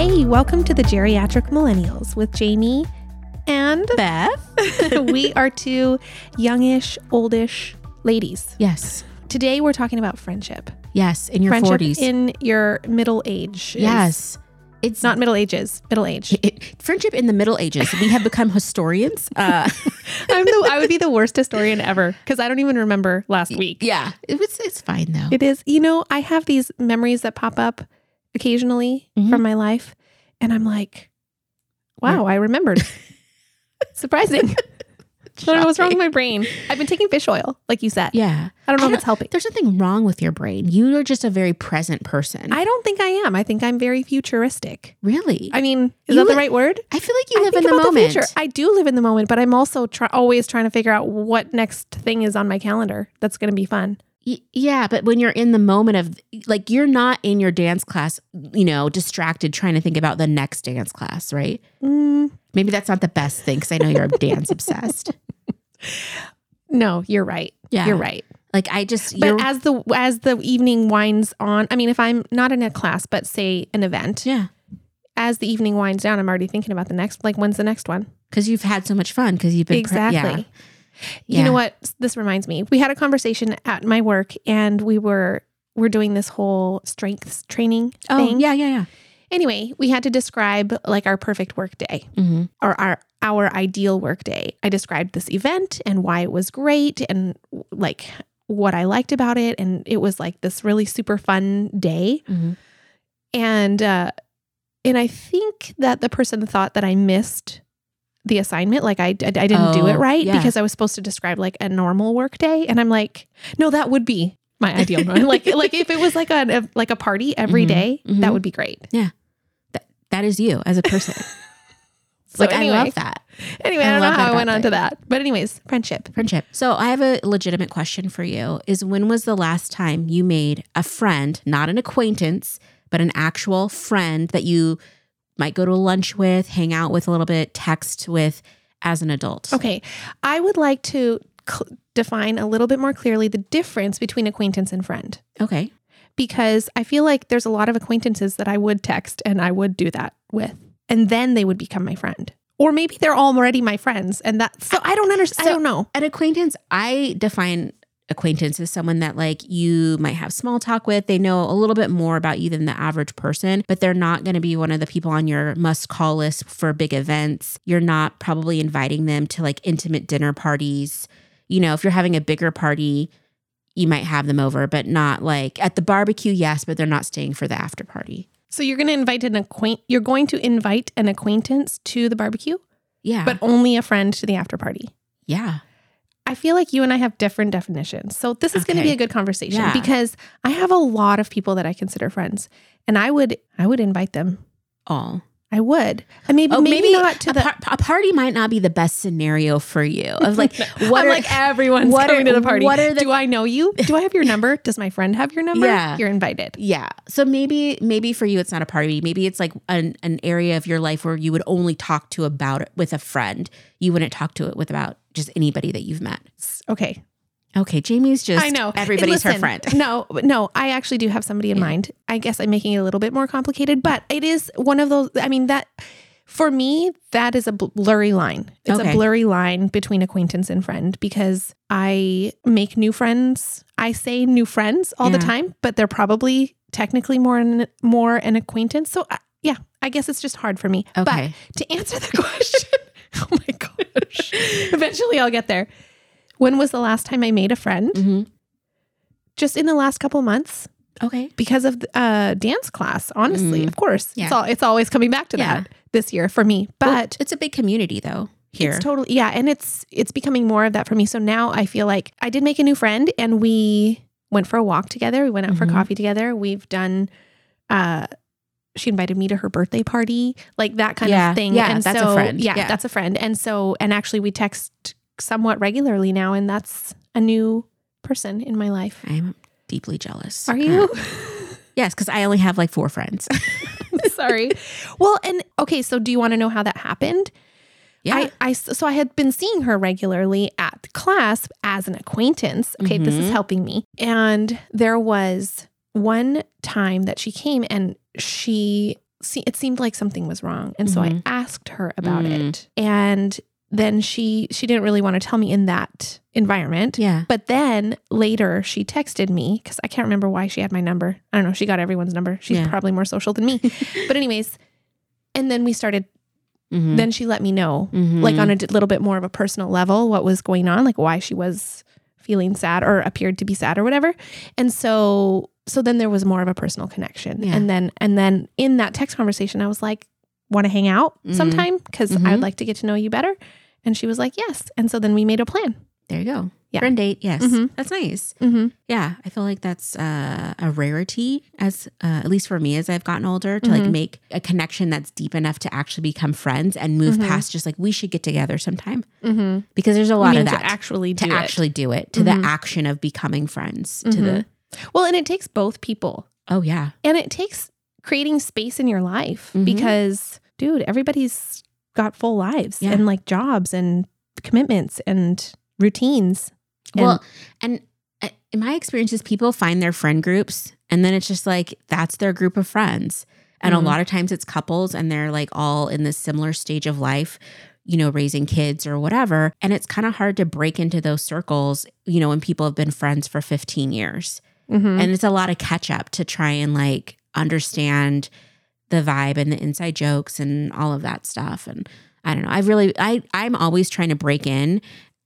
Hey, welcome to the Geriatric Millennials with Jayme and Beth. we are two youngish, oldish ladies. Yes. Today we're talking about friendship. Yes. In your friendship 40s. in your middle age. yes. It's Not middle ages, middle age. it, friendship in the Middle Ages. We have become historians. Uh, I'm the, I would be the worst historian ever because I don't even remember last week. yeah. It was, it's fine though. It is, you know, I have these memories that pop up occasionally Mhm. from my life, and I'm like, wow, I remembered. Surprising. I don't know what's wrong with my brain. I've been taking fish oil, like you said. Yeah. I don't know I if don't- it's helping. There's nothing wrong with your brain. You are just a very present person. I don't think I am. I think I'm very futuristic. really? I mean, is You that the right word? I feel like you I live in the moment. future. I do live in the moment, but I'm also try- always trying to figure out what next thing is on my calendar that's going to be fun. Yeah, but when you're in the moment of like you're not in your dance class, you know, distracted trying to think about the next dance class, right? Mm, Maybe that's not the best thing because I know you're dance obsessed. no, you're right. Yeah. You're right. Like I just But as the as the evening winds on, I mean, if I'm not in a class, but say an event, yeah, as the evening winds down, I'm already thinking about the next. Like, when's the next one? because you've had so much fun because you've been pre- exactly. yeah. You Yeah. know what? This reminds me. We had a conversation at my work, and we were we're doing this whole strengths training Oh thing. yeah, yeah, yeah. Anyway, we had to describe like our perfect work day Mm-hmm. or our our ideal work day. I described this event and why it was great and like what I liked about it and it was like this really super fun day. Mm-hmm. And uh and I think that the person thought that I missed the assignment like I I, I didn't do it Oh, right yeah. because I was supposed to describe like a normal work day and I'm like, "No, that would be my ideal like like if it was like a, like a party every Mhm, day, mhm. that would be great." Yeah. That, that is you as a person. So like anyway, I love that Anyway, I I, don't know how I went on to that. But anyways, friendship. friendship. So I have a legitimate question for you: Is when was the last time you made a friend, not an acquaintance, but an actual friend that you might go to lunch with, hang out with a little bit, text with as an adult? Okay. I would like to cl- define a little bit more clearly the difference between acquaintance and friend Okay. because I feel like there's a lot of acquaintances that I would text and I would do that with. And then they would become my friend. Or maybe they're already my friends and that so I don't understand. I don't know. An acquaintance, I define acquaintance is someone that like you might have small talk with. They know a little bit more about you than the average person, but they're not going to be one of the people on your must call list for big events. You're not probably inviting them to like intimate dinner parties. You know, if you're having a bigger party, you might have them over, but not like at the barbecue, yes, but they're not staying for the after party. So you're going to invite an acquaint you're going to invite an acquaintance to the barbecue, Yeah. but only a friend to the after party. yeah. I feel like you and I have different definitions. So this is going to be a good conversation Yeah. because I have a lot of people that I consider friends and I would I would invite them. All. I would. I oh, maybe Oh, maybe, not to a, the par- a party might not be the best scenario for you. Of like, what I'm are like everyone's what coming are- to the party. what are the- Do I know you? Do I have your number? Does my friend have your number? Yeah. You're invited. Yeah. So maybe maybe for you it's not a party. Maybe it's like an, an area of your life where you would only talk to about it with a friend. You wouldn't talk to it with about just anybody that you've met. Okay. Okay, Jayme's just I know. everybody's her friend. No, no, I actually do have somebody in Yeah. mind. I guess I'm making it a little bit more complicated, but it is one of those I mean that for me that is a blurry line. It's Okay. a blurry line between acquaintance and friend because I make new friends. I say new friends all the time, but they're probably technically more an, more an acquaintance. So I, yeah, I guess it's just hard for me. But to answer the question, oh my gosh. Eventually I'll get there. When was the last time I made a friend? hmm Just in the last couple months Okay. because of uh dance class, honestly. Mm. Of course. It's all it's always coming back to Yeah. that this year for me. But it's a big community though here. it's totally yeah, and it's it's becoming more of that for me. So now I feel like I did make a new friend and we went for a walk together. We went out for Mhm. coffee together. We've done uh she invited me to her birthday party, like that kind Yeah. of thing. Yeah, and that's a so, friend. Yeah, Yeah. that's a friend. And so, and actually, we text somewhat regularly now, and that's a new person in my life. I'm deeply jealous. Are you? Uh, yes, because I only have like four friends. Sorry. Well, and okay, so do you want to know how that happened? yeah. I, I so I had been seeing her regularly at class as an acquaintance. Okay, this is Mhm. helping me. And there was one time that she came and she see, it seemed like something was wrong. And so I Mhm. asked her about Mm. it. And then she she didn't really want to tell me in that environment. Yeah. But then later she texted me because I can't remember why she had my number. I don't know. She got everyone's number. She's Yeah. probably more social than me. but anyways, and then we started. Mhm. Then she let me know, Mhm. like on a little bit more of a personal level, what was going on, like why she was feeling sad or appeared to be sad or whatever. And so, so then there was more of a personal connection. Yeah. And then, and then in that text conversation, I was like, "Want to hang out Mhm. sometime? Because Mhm. I'd like to get to know you better." And she was like, "Yes." And so then we made a plan. there you go. Yeah. Friend date. Yes. Mhm. That's nice. Mm-hmm. Yeah. I feel like that's uh, a rarity as, uh, at least for me, as I've gotten older to like Mhm. make a connection that's deep enough to actually become friends and move Mhm. past just like, we should get together sometime Mm-hmm. because there's a lot of to that actually do to it. actually do it to the action of becoming friends to the, Well, and it takes both people. oh yeah. And it takes creating space in your life because, dude, everybody's got full lives Yeah. and like jobs and commitments and routines. And- Well, and uh, in my experiences, people find their friend groups and then it's just like that's their group of friends. And Mhm. a lot of times it's couples and they're like all in this similar stage of life, you know, raising kids or whatever. And it's kind of hard to break into those circles, you know, when people have been friends for 15 years. Mhm. And it's a lot of catch up to try and like understand the vibe and the inside jokes and all of that stuff. And I don't know. I really I I'm always trying to break in.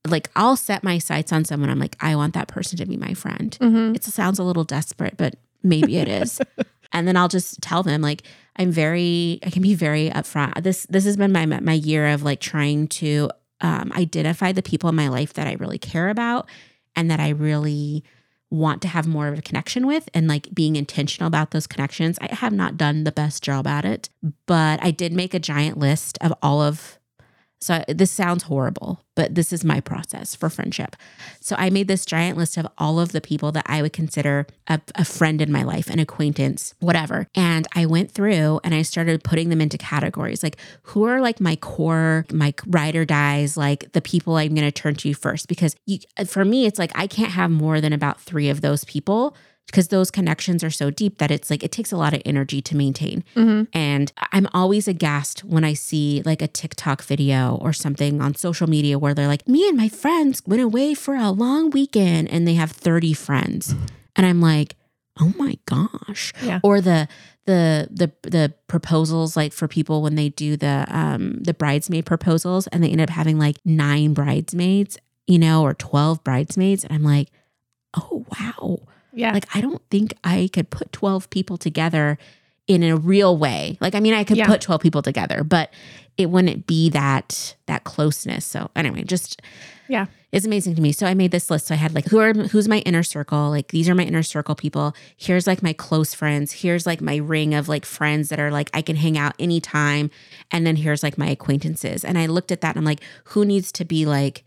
Like I'll set my sights on someone. I'm like, I want that person to be my friend. Mhm. It sounds a little desperate, but maybe it is. and then I'll just tell them like I'm very I can be very upfront. This this has been my my year of like trying to um, identify the people in my life that I really care about and that I really want to have more of a connection with and like being intentional about those connections. I have not done the best job at it, but I did make a giant list of all of so this sounds horrible, but this is my process for friendship. So I made this giant list of all of the people that I would consider a, a friend in my life, an acquaintance, whatever. And I went through and I started putting them into categories like who are like my core, my ride or dies, like the people I'm going to turn to first. Because you, for me, it's like I can't have more than about three of those people because those connections are so deep that it's like it takes a lot of energy to maintain. Mhm. And I'm always aghast when I see like a TikTok video or something on social media where they're like, me and my friends went away for a long weekend and they have 30 friends. And I'm like, oh my gosh. Yeah. Or the the the the proposals like for people when they do the um the bridesmaid proposals and they end up having like nine bridesmaids, you know, or 12 bridesmaids. And I'm like, oh wow. Yeah. Like, I don't think I could put 12 people together in a real way. Like, I mean, I could Yeah. put 12 people together, but it wouldn't be that that closeness. So anyway, just Yeah. It's amazing to me. So I made this list. So I had like who are who's my inner circle? Like these are my inner circle people. Here's like my close friends. Here's like my ring of like friends that are like I can hang out anytime. And then here's like my acquaintances. And I looked at that and I'm like, who needs to be like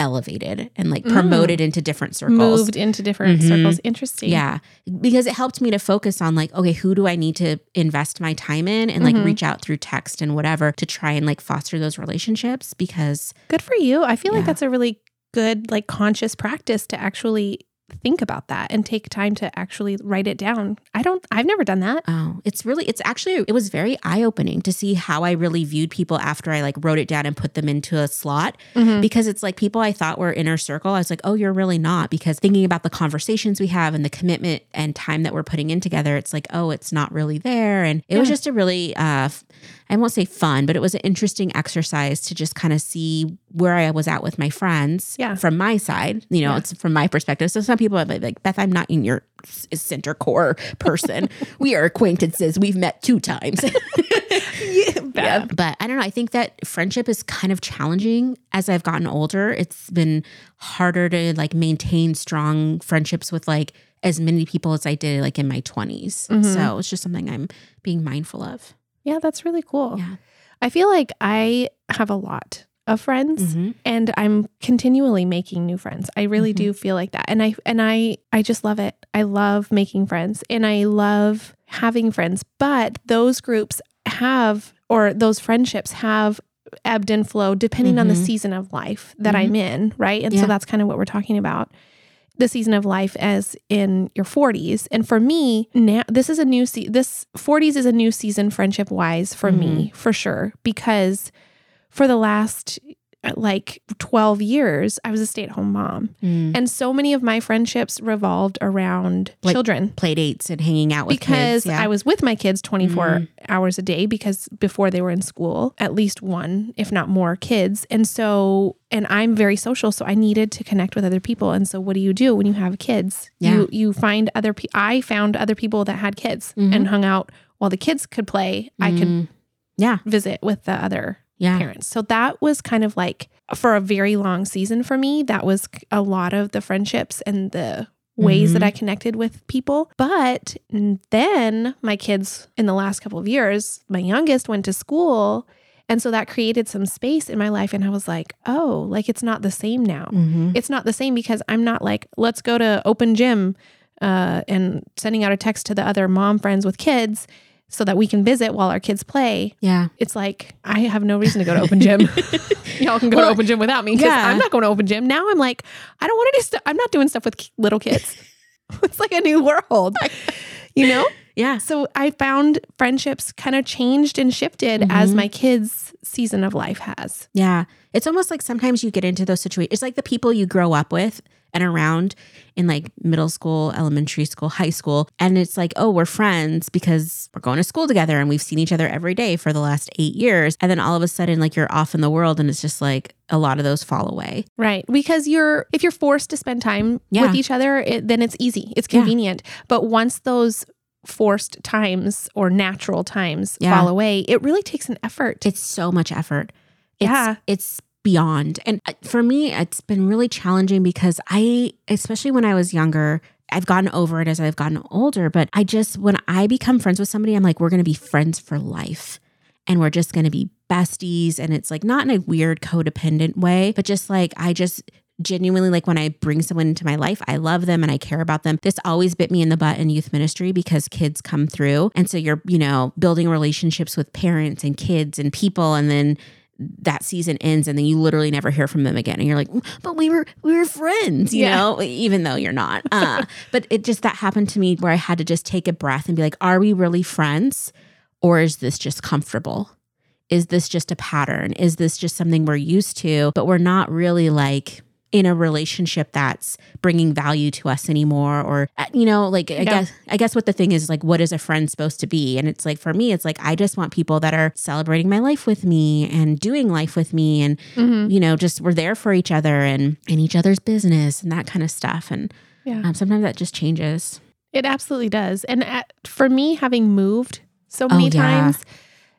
elevated and like Mm. promoted into different circles? Moved into different Mhm. circles. Interesting. Yeah. Because it helped me to focus on like, okay, who do I need to invest my time in and like Mhm. reach out through text and whatever to try and like foster those relationships because Good for you. I feel Yeah. like that's a really good, like conscious practice to actually think about that and take time to actually write it down. I don't, I've never done that. oh, it's really it's actually it was very eye-opening to see how I really viewed people after I like wrote it down and put them into a slot Mhm. because it's like people I thought were inner circle. I was like, oh, you're really not. Because thinking about the conversations we have and the commitment and time that we're putting in together, it's like, oh, it's not really there. And it was just a really, uh, I won't say fun, but it was an interesting exercise to just kind of see where I was at with my friends Yeah. from my side. You know, Yeah. it's from my perspective. So some people are like, Beth, I'm not in your center core person. we are acquaintances. We've met two times. yeah, bad. But I don't know. I think that friendship is kind of challenging as I've gotten older. It's been harder to like maintain strong friendships with like as many people as I did like in my 20s. Mhm. So it's just something I'm being mindful of. Yeah, that's really cool. Yeah. I feel like I have a lot of friends Mhm. and I'm continually making new friends. I really Mhm. do feel like that. And I and I I just love it. I love making friends and I love having friends, but those groups have or those friendships have ebbed and flowed depending on the Mhm. season of life that. I'm in, right? And Yeah. so that's kind of what we're talking about. the season of life as in your 40s. And for me, now this is a new se- this 40s is a new season friendship wise for me, for sure, because for the last like 12 years, I was a stay-at-home mom. Mm. And so many of my friendships revolved around Like children Play dates and hanging out with because kids. Yeah. I was with my kids 24 Mhm. hours a day because before they were in school, at least one, if not more kids. And so, and I'm very social, so I needed to connect with other people. And so what do you do when you have kids? Yeah. You you find other people I found other people that had kids Mhm. and hung out while the kids could play. I could Mm. Yeah. visit with the other Yeah. parents. So that was kind of like for a very long season for me, that was a lot of the friendships and the ways that Mhm. I connected with people. But then my kids in the last couple of years, my youngest went to school. And so that created some space in my life. And I was like, oh, like it's not the same now. Mhm. It's not the same because I'm not like, let's go to open gym uh, and sending out a text to the other mom friends with kids so that we can visit while our kids play Yeah. it's like I have no reason to go to open gym. Y'all can go Well, to open gym without me because yeah. I'm not going to open gym. Now I'm like, I don't want to do stuff. I'm not doing stuff with little kids. it's like a new world, you know? Yeah. So I found friendships kind of changed and shifted as Mhm. my kids' season of life has. Yeah. It's almost like sometimes you get into those situations. It's like the people you grow up with and around in like middle school, elementary school, high school. And it's like, oh, we're friends because we're going to school together and we've seen each other every day for the last eight years. And then all of a sudden, like you're off in the world and it's just like a lot of those fall away. Right. Because you're, if you're forced to spend time Yeah. with each other, it, then it's easy, it's Yeah. convenient. But once those forced times or natural times Yeah. fall away, it really takes an effort. It's so much effort. It's, Yeah. It's beyond. And uh, for me, it's been really challenging because I, especially when I was younger, I've gotten over it as I've gotten older, but I just, when I become friends with somebody, I'm like, we're going to be friends for life. And we're just going to be besties. And it's like not in a weird codependent way, but just like, I just, genuinely like when I bring someone into my life, I love them and I care about them. This always bit me in the butt in youth ministry because kids come through. And so you're, you know, building relationships with parents and kids and people. And then that season ends and then you literally never hear from them again and you're like but we were we were friends you Yeah. know even though you're not uh, but it just that happened to me where i had to just take a breath and be like are we really friends or is this just comfortable is this just a pattern is this just something we're used to but we're not really like in a relationship that's bringing value to us anymore or uh, you know like i Yeah. guess i guess what the thing is like what is a friend supposed to be and it's like for me it's like i just want people that are celebrating my life with me and doing life with me and Mhm. you know just we're there for each other and in each other's business and that kind of stuff and Yeah. um, sometimes that just changes It absolutely does. And at, for me, having moved so many Oh, yeah. times,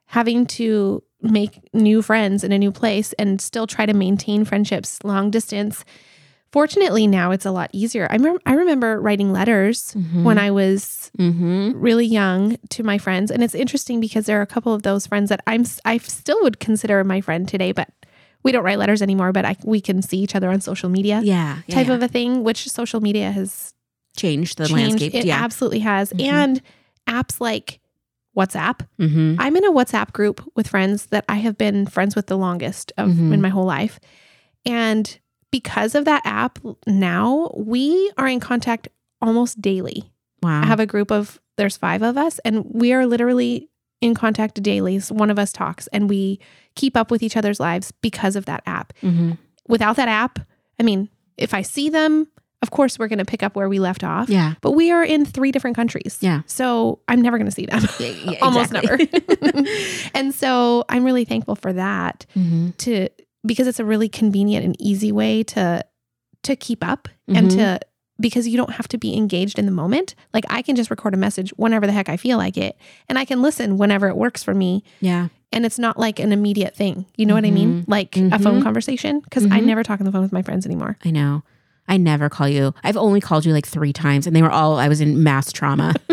having to make new friends in a new place and still try to maintain friendships long distance. Fortunately, now it's a lot easier. I, rem- I remember writing letters when I was mm-hmm. really young to my friends, and it's interesting because there are a couple of those friends that I'm I still would consider my friend today, but we don't write letters anymore. But I, we can see each other on social media, yeah, yeah type yeah. of a thing, which social media has changed the changed. landscape It yeah absolutely has. Mhm. And apps like WhatsApp. mm-hmm. I'm in a WhatsApp group with friends that I have been friends with the longest of Mhm. in my whole life. And because of that app now, we are in contact almost daily. wow I have a group of there's 5 of us and we are literally in contact daily. So one of us talks and we keep up with each other's lives because of that app. mm-hmm. Without that app, I mean, if I see them, of course we're going to pick up where we left off. yeah But we are in three different countries. Yeah. So I'm never going to see them. Yeah, yeah, Almost never. and so I'm really thankful for that mm-hmm. to because it's a really convenient and easy way to to keep up and Mhm. to because you don't have to be engaged in the moment. Like I can just record a message whenever the heck I feel like it and I can listen whenever it works for me yeah and it's not like an immediate thing. You know what I mean? Like a phone Mhm. conversation because I Mhm. never talk on the phone with my friends anymore. I know. I never call you. I've only called you like three times, and they were all I was in mass trauma.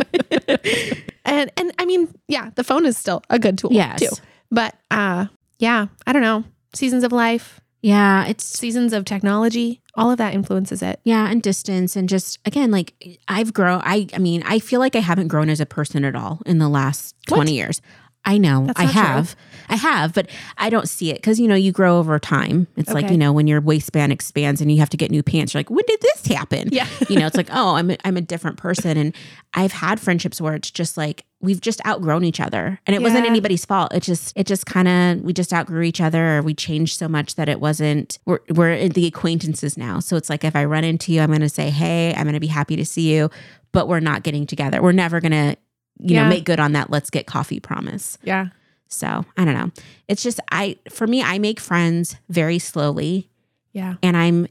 And and I mean, yeah, the phone is still a good tool yes. too. But uh yeah, I don't know. Seasons of life, Yeah. It's seasons of technology, all of that influences it. yeah, and distance, and just again, like I've grown. I I mean, I feel like I haven't grown as a person at all in the last What? twenty years. I know. I not true. have. I have, but I don't see it because, you know, you grow over time. It's like, you know, when your waistband expands and you have to get new pants, you're like, when did this happen? Yeah. you know, it's like, oh, I'm a, I'm a different person. And I've had friendships where it's just like, we've just outgrown each other and it wasn't anybody's fault. It just, it just kind of, we just outgrew each other or we changed so much that it wasn't, we're, we're the acquaintances now. So it's like, if I run into you, I'm going to say, hey, I'm going to be happy to see you, but we're not getting together. We're never going to, you Yeah. know, make good on that. Let's get coffee promise. Yeah. So I don't know. It's just I for me, I make friends very slowly Yeah. and I'm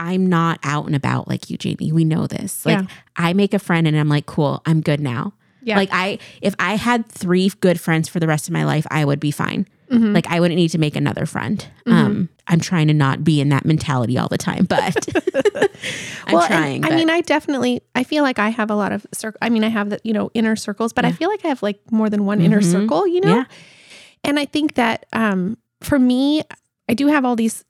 I'm not out and about like you, Jayme. We know this. Like Yeah. I make a friend and I'm like, cool, I'm good now. Yeah. Like I if I had three good friends for the rest of my life, I would be fine. Mhm. Like I wouldn't need to make another friend. Mhm. Um I'm trying to not be in that mentality all the time, but I'm Well, trying. I mean, I definitely, I feel like I have a lot of circle. I mean, I have the, you know, inner circles, but I feel like I have like more than one inner Mhm. circle, you know? Yeah. And I think that um, for me, I do have all these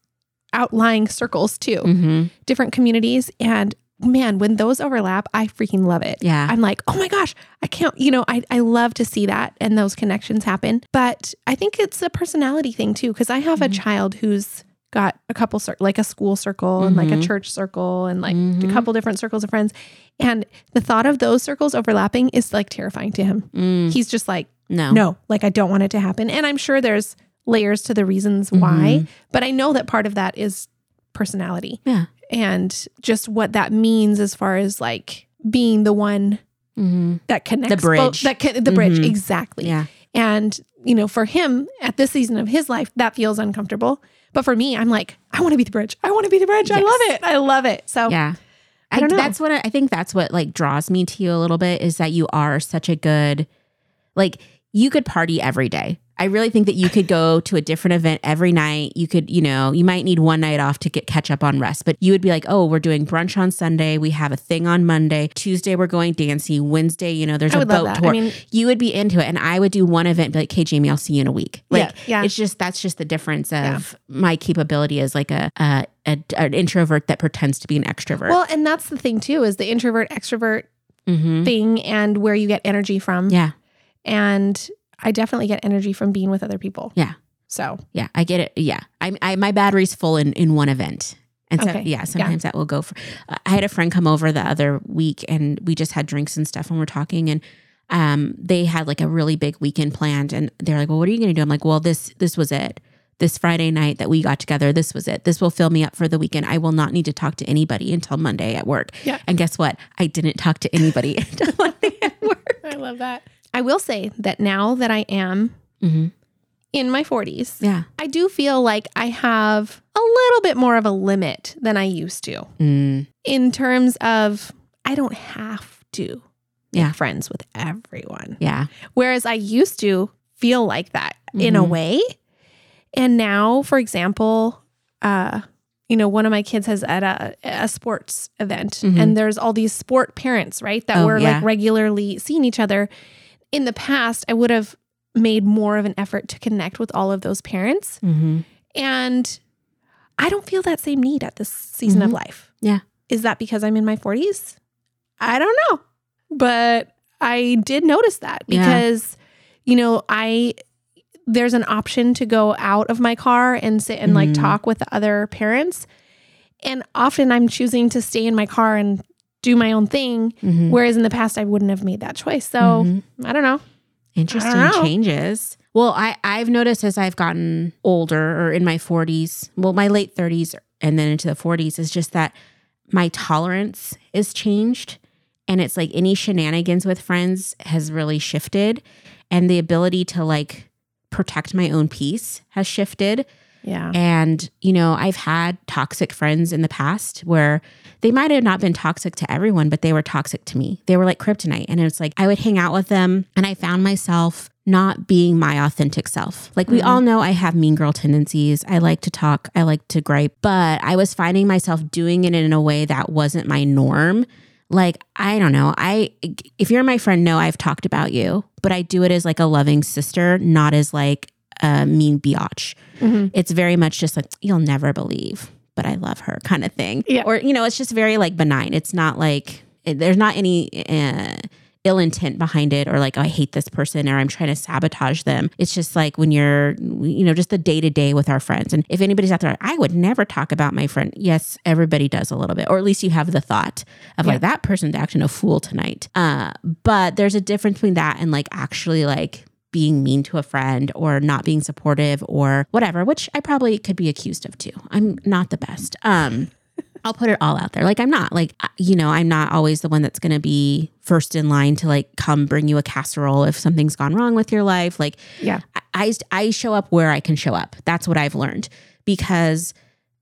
outlying circles too, Mhm. different communities. And man, when those overlap, I freaking love it. Yeah. I'm like, oh my gosh, I can't, you know, I, I love to see that and those connections happen. But I think it's a personality thing too, because I have a Mhm. child who's got a couple, cir- like a school circle and like a Mhm. church circle and like a Mhm. couple different circles of friends. And the thought of those circles overlapping is like terrifying to him. Mm, He's just like, no. no, like I don't want it to happen. And I'm sure there's layers to the reasons why, Mhm. but I know that part of that is personality Yeah. And just what that means as far as like being the one Mhm. that connects both- bridge. that can, the bridge Mhm. exactly. Yeah. And you know, for him at this season of his life, that feels uncomfortable. But for me, I'm like, I want to be the bridge. I want to be the bridge. I love it. I love it. So Yeah. I don't know. That's what I, I think that's what like draws me to you a little bit is that you are such a good like you could party every day. I really think that you could go to a different event every night. You could, you know, you might need one night off to get catch up on rest, but you would be like, "Oh, we're doing brunch on Sunday. We have a thing on Monday. Tuesday we're going dancing. Wednesday, you know, there's a boat tour." I mean, you would be into it, and I would do one event, and be like, "Hey, Jayme, I'll see you in a week." Like, yeah, yeah. it's just that's just the difference of my capability as like a, a, a an introvert that pretends to be an extrovert. Well, and that's the thing too, is the introvert extrovert Mhm. thing and where you get energy from. yeah, And I definitely get energy from being with other people. Yeah. So yeah, I get it. Yeah, I, I my battery's full in in one event, and so Okay. yeah, sometimes that will go for. I had a friend come over the other week, and we just had drinks and stuff, and we're talking, and um, they had like a really big weekend planned, and they're like, "Well, what are you going to do?" I'm like, "Well, this this was it." This Friday night that we got together, this was it. This will fill me up for the weekend. I will not need to talk to anybody until Monday at work. Yeah. And guess what? I didn't talk to anybody until Monday at work. I love that. I will say that now that I am Mhm. in my 40s, Yeah. I do feel like I have a little bit more of a limit than I used to Mm. in terms of I don't have to make Yeah. friends with everyone. Yeah. Whereas I used to feel like that in a Mhm. way. And now, for example, uh, you know, one of my kids has at a, a sports event Mhm. and there's all these sport parents, right? That Oh, were yeah. like regularly seeing each other. In the past, I would have made more of an effort to connect with all of those parents. Mm-hmm. And I don't feel that same need at this season of Mhm. life. Yeah. Is that because I'm in my 40s? I don't know. But I did notice that Yeah. because, you know, I there's an option to go out of my car and sit and like Mhm. talk with the other parents. And often I'm choosing to stay in my car and do my own thing. Mm-hmm. Whereas in the past, I wouldn't have made that choice. So Mhm. I don't know. Interesting know. changes. Well, I, I've noticed as I've gotten older or in my 40s, well, my late 30s and then into the 40s, is just that my tolerance is changed. And it's like any shenanigans with friends has really shifted. And the ability to like protect my own peace has shifted. Yeah. And, you know, I've had toxic friends in the past where they might have not been toxic to everyone, but they were toxic to me. They were like kryptonite. And it's like I would hang out with them and I found myself not being my authentic self. Like we Mhm. all know I have mean girl tendencies. I like to talk, I like to gripe, but I was finding myself doing it in a way that wasn't my norm. Like, I don't know. I if you're my friend, no, I've talked about you, but I do it as like a loving sister, not as like a mean biatch Mhm. it's very much just like you'll never believe but i love her kind of thing Yeah. or you know it's just very like benign it's not like there's not any uh, ill intent behind it or like, oh, I hate this person or I'm trying to sabotage them. It's just like when you're, you know, just the day to day with our friends. And if anybody's out there, I would never talk about my friend. Yes, everybody does a little bit, or at least you have the thought of Yeah. like, that person's acting a fool tonight. Uh, but there's a difference between that and like actually like, being mean to a friend or not being supportive or whatever, which I probably could be accused of too. I'm not the best. Um, I'll put it all out there. Like I'm not like you know, I'm not always the one that's going to be first in line to like come bring you a casserole if something's gone wrong with your life. Like Yeah. I I show up where I can show up. That's what I've learned because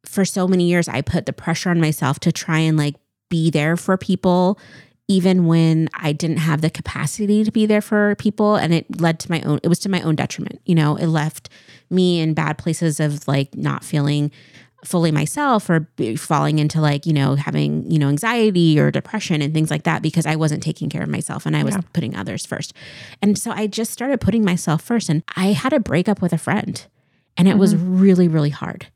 for so many years I put the pressure on myself to try and like be there for people even when I didn't have the capacity to be there for people and it led to my own it was to my own detriment. You know, it left me in bad places of like not feeling fully myself or falling into like, you know, having, you know, anxiety or depression and things like that because I wasn't taking care of myself and I was Yeah. putting others first. And so I just started putting myself first and I had a breakup with a friend and it was mm-hmm. really really hard.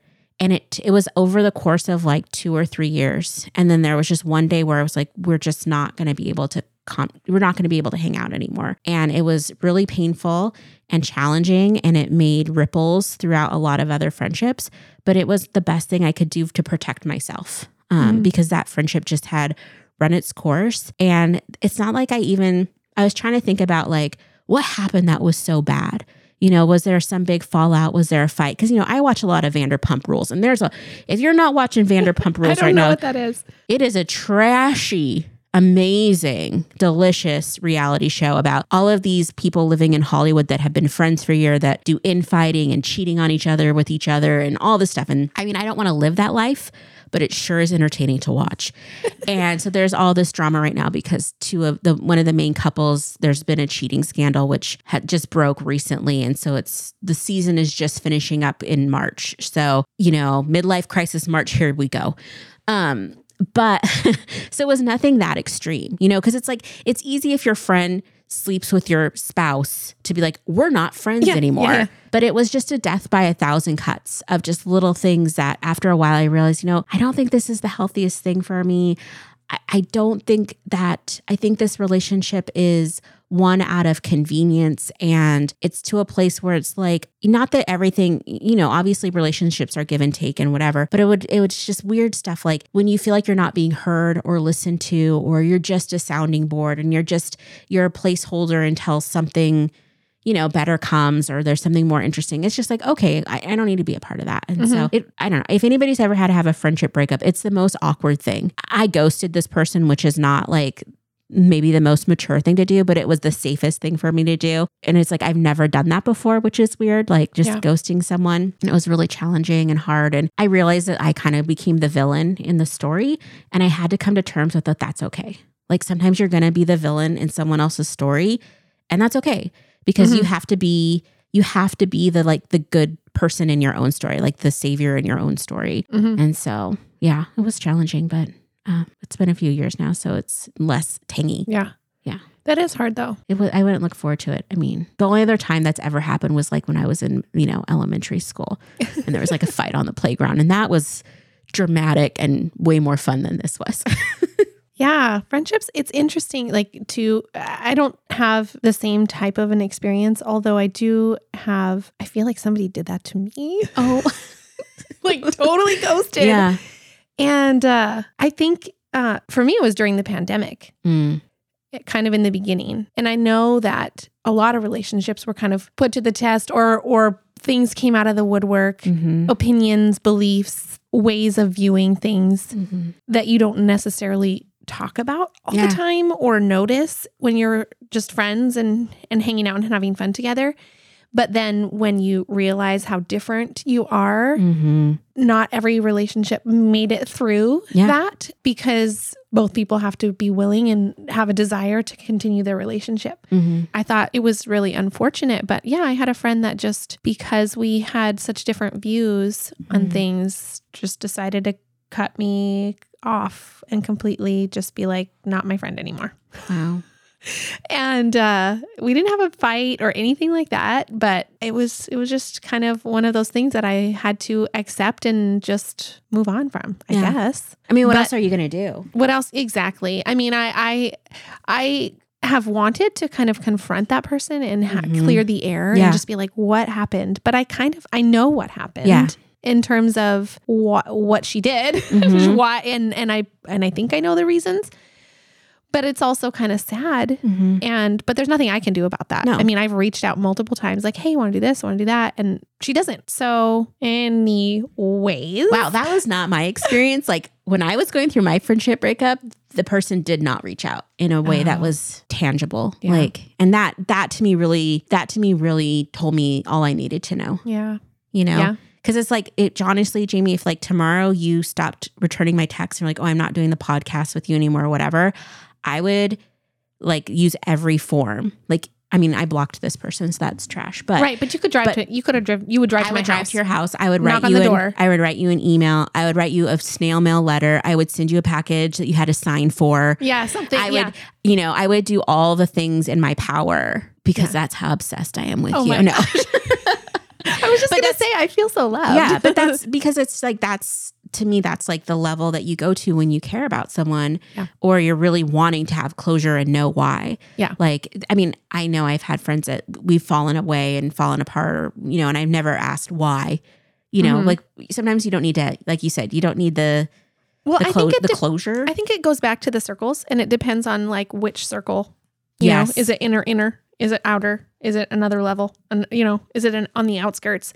And it it was over the course of like 2 or 3 years. And then there was just one day where I was like we're just not going to be able to con- we're not going to be able to hang out anymore. And it was really painful and challenging and it made ripples throughout a lot of other friendships, but it was the best thing I could do to protect myself. Um, because that friendship just had run its course and it's not like I even I was trying to think about like what happened that was so bad. You know, was there some big fallout? Was there a fight? Because you know, I watch a lot of Vanderpump Rules, and there's a. If you're not watching Vanderpump Rules, I don't right know now, what that is. it is a trashy, amazing, delicious reality show about all of these people living in Hollywood that have been friends for a year that do infighting and cheating on each other with each other and all this stuff. And I mean, I don't want to live that life, but it sure is entertaining to watch. and so there's all this drama right now because two of the one of the main couples, there's been a cheating scandal which had just broke recently. And so it's the season is just finishing up in March. So, you know, midlife crisis March, here we go. Um, but so it was nothing that extreme, you know, because it's like it's easy if your friend sleeps with your spouse to be like, we're not friends Yeah, anymore. yeah. But it was just a death by a thousand cuts of just little things that after a while I realized, you know, I don't think this is the healthiest thing for me. I, I don't think that, I think this relationship is one out of convenience and it's to a place where it's like not that everything you know obviously relationships are give and take and whatever but it would it was just weird stuff like when you feel like you're not being heard or listened to or you're just a sounding board and you're just you're a placeholder until something you know better comes or there's something more interesting it's just like okay i, I don't need to be a part of that and so mm-hmm. it i don't know if anybody's ever had to have a friendship breakup it's the most awkward thing i ghosted this person which is not like maybe the most mature thing to do, but it was the safest thing for me to do. And it's like I've never done that before, which is weird, like just Yeah. ghosting someone. And it was really challenging and hard. And I realized that I kind of became the villain in the story. And I had to come to terms with that that's okay. Like sometimes you're going to be the villain in someone else's story, and that's okay because you have to be you have to be the like the good person in your own story, like the savior in your own story. Mhm. And so, yeah, it was challenging, but uh, it's been a few years now, so it's less tangy. Yeah. Yeah. That is hard though. It was, I wouldn't look forward to it. I mean, the only other time that's ever happened was like when I was in, you know, elementary school and there was like a fight on the playground. And that was dramatic and way more fun than this was. Yeah, friendships, it's interesting like to I don't have the same type of an experience, although I do have I feel like somebody did that to me. oh, like totally ghosted. yeah. And uh I think uh for me it was during the pandemic. Mm, kind of in the beginning. And I know that a lot of relationships were kind of put to the test or or things came out of the woodwork, mhm, opinions, beliefs, ways of viewing things mhm. that you don't necessarily talk about all Yeah. the time or notice when you're just friends and and hanging out and having fun together. But then when you realize how different you are, Mhm. not every relationship made it through Yeah. that because both people have to be willing and have a desire to continue their relationship. Mhm. I thought it was really unfortunate, but yeah, I had a friend that just because we had such different views on Mhm. things, just decided to cut me off and completely just be like, not my friend anymore. Wow. And uh, we didn't have a fight or anything like that, but it was it was just kind of one of those things that I had to accept and just move on from. I Yeah. guess. I mean, what But- else are you going to do? What else exactly? I mean, I I I have wanted to kind of confront that person and ha- Mhm. clear the air Yeah. and just be like, what happened? But I kind of I know what happened. Yeah. In terms of what what she did, Mhm. why and and I and I think I know the reasons, but it's also kind of sad. And but there's nothing I can do about that. No. I mean, I've reached out multiple times, like, "Hey, you want to do this? Want to do that?" And she doesn't. So, anyways, Wow, that was not my experience. Like when I was going through my friendship breakup, the person did not reach out in a way that Oh. was tangible. Yeah. Like and that that to me really that to me really told me all I needed to know, Yeah, you know? Yeah. Cause it's like it honestly, Jayme, if like tomorrow you stopped returning my text and you're like, oh, I'm not doing the podcast with you anymore or whatever, I would like use every form. Like, I mean, I blocked this person, so that's trash. But right. But you could drive but- to. You could have driven. You would drive I to my would drive house. to your house. I would Knock write on you the an, door. I would write you an email. I would write you a snail mail letter. I would send you a package that you had to sign for. yeah, something. I yeah. would, you know, I would do all the things in my power because Yeah. that's how obsessed I am with Oh you. No. I was just But gonna say I feel so loved. yeah, but that's because it's like that's to me that's like the level that you go to when you care about someone Yeah. or you're really wanting to have closure and know why. Yeah. Like I mean, I know I've had friends that we've fallen away and fallen apart or you know, and I've never asked why. You know, Mhm. like sometimes you don't need to like you said, you don't need the well, the, I think it. the closure. I think it goes back to the circles, and it depends on like which circle. You Yes. know, is it inner inner? Is it outer? Is it another level? And you know, is it an, on the outskirts?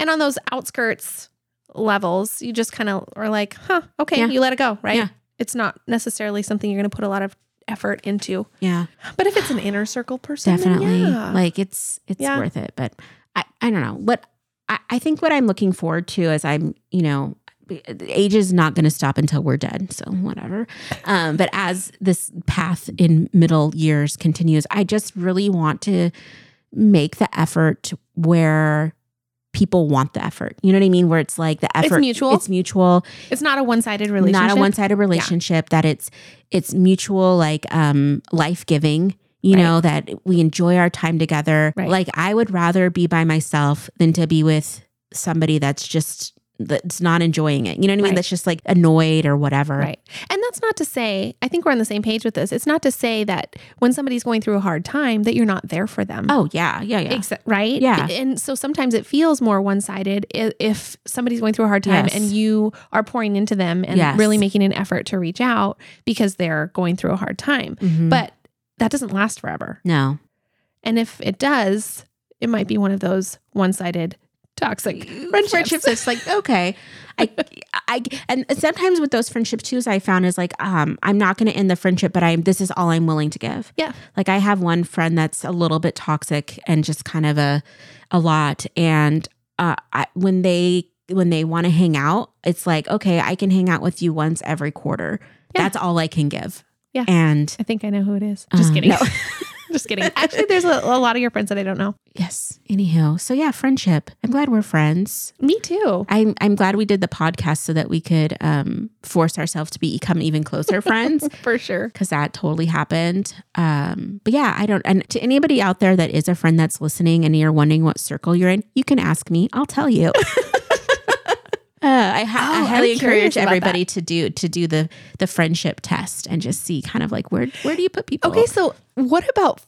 And on those outskirts levels, you just kind of are like, huh, okay, Yeah. you let it go, right? Yeah. It's not necessarily something you're going to put a lot of effort into. yeah. But if it's an inner circle person, then definitely yeah. like it's it's Yeah. worth it but i i don't know what I, I think what i'm looking forward to as i'm you know age is not going to stop until we're dead so whatever um but as this path in middle years continues i just really want to make the effort where people want the effort you know what i mean where it's like the effort It's mutual. it's mutual it's not a one-sided relationship. not a one-sided relationship that it's it's mutual like um life-giving you Right. know that we enjoy our time together Right. like i would rather be by myself than to be with somebody that's just that's not enjoying it you know what i mean Right. that's just like annoyed or whatever Right. And that's not to say, I think we're on the same page with this. It's not to say that when somebody's going through a hard time that you're not there for them. oh yeah yeah yeah Exa- right? Yeah. And so sometimes it feels more one sided if somebody's going through a hard time Yes. and you are pouring into them and Yes. really making an effort to reach out because they're going through a hard time. Mhm. But that doesn't last forever. no And if it does, it might be one of those one sided toxic friendships. friendships it's like okay i i and sometimes with those friendships too as i found is like um i'm not going to end the friendship but i'm this is all i'm willing to give Yeah. like i have one friend that's a little bit toxic and just kind of a a lot and uh I, when they when they want to hang out it's like okay i can hang out with you once every quarter Yeah. that's all i can give Yeah. and I think I know who it is. Just Uh, kidding. no. Just kidding. Actually, there's a, a lot of your friends that I don't know. yes anywho so yeah friendship i'm glad we're friends Me too. I'm I'm glad we did the podcast so that we could um, force ourselves to become even closer friends For sure. because that totally happened. Um, but yeah, I don't. And to anybody out there that is a friend that's listening and you're wondering what circle you're in, you can ask me. I'll tell you. Uh, I, ha- Oh, highly I'm curious encourage everybody to do to do the the friendship test and just see kind of like where where do you put people? Okay, so what about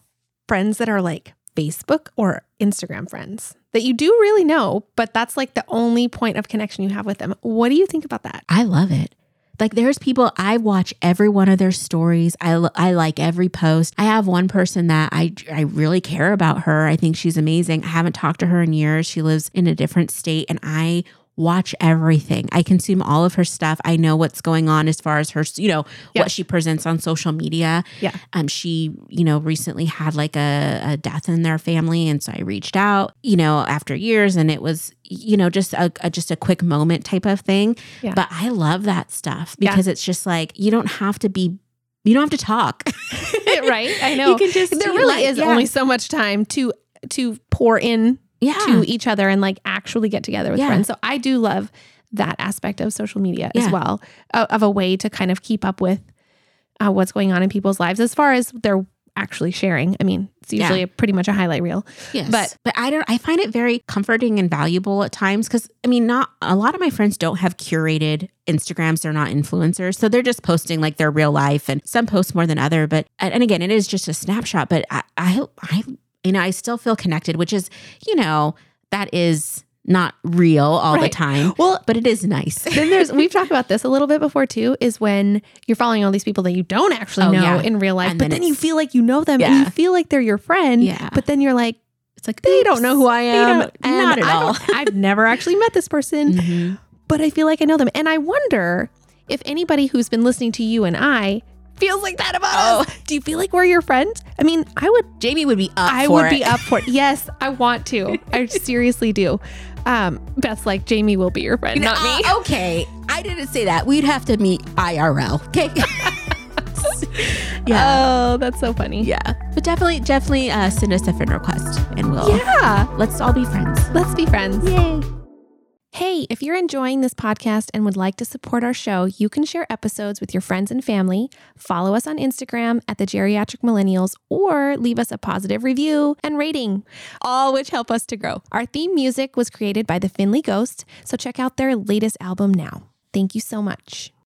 friends that are like Facebook or Instagram friends that you do really know, but that's like the only point of connection you have with them? What do you think about that? I love it. Like there's people I watch every one of their stories. I I like every post. I have one person that I I really care about her. I think she's amazing. I haven't talked to her in years. She lives in a different state and I watch everything. I consume all of her stuff. I know what's going on as far as her, you know, Yeah. what she presents on social media. Yeah. Um she, you know, recently had like a, a death in their family and so I reached out, you know, after years and it was you know just a, a just a quick moment type of thing Yeah. but I love that stuff Yeah. because it's just like you don't have to be you don't have to talk. right? I know. You can just there really like, is yeah. only so much time to to pour in yeah. to each other and like actually get together with Yeah. friends. So I do love that aspect of social media as well, of a way to kind of keep up with uh, what's going on in people's lives as far as their actually sharing. I mean, it's usually Yeah. a, pretty much a highlight reel. Yes. But- But I don't I find it very comforting and valuable at times cuz I mean not a lot of my friends don't have curated Instagrams, they're not influencers. So they're just posting like their real life and some post more than other, but and and again, it is just a snapshot, but I I I you know, I still feel connected, which is, you know, that is not real all the time. Well, But it is nice. then there's we've talked about this a little bit before too is when you're following all these people that you don't actually Oh, know yeah. in real life And but then then you feel like you know them and Yeah. you feel like they're your friend Yeah. but then you're like It's like they don't know who I am and not at I all. I've never actually met this person Mhm. but I feel like I know them and I wonder if anybody who's been listening to you and I feels like that about Oh. us do you feel like we're your friends I mean I would Jayme would be up I for would it. be up for it yes I want to I seriously do um Beth's like Jayme will be your friend not me Uh, okay, I didn't say that. We'd have to meet IRL. Okay. yeah. Oh, that's so funny. yeah. But definitely, definitely uh, send us a friend request and we'll Yeah. let's all be friends. Let's be friends. Yay. Hey, if you're enjoying this podcast and would like to support our show, you can share episodes with your friends and family, follow us on Instagram at the Geriatric Millennials, or leave us a positive review and rating, all which help us to grow. Our theme music was created by the Finley Ghost, so check out their latest album now. Thank you so much.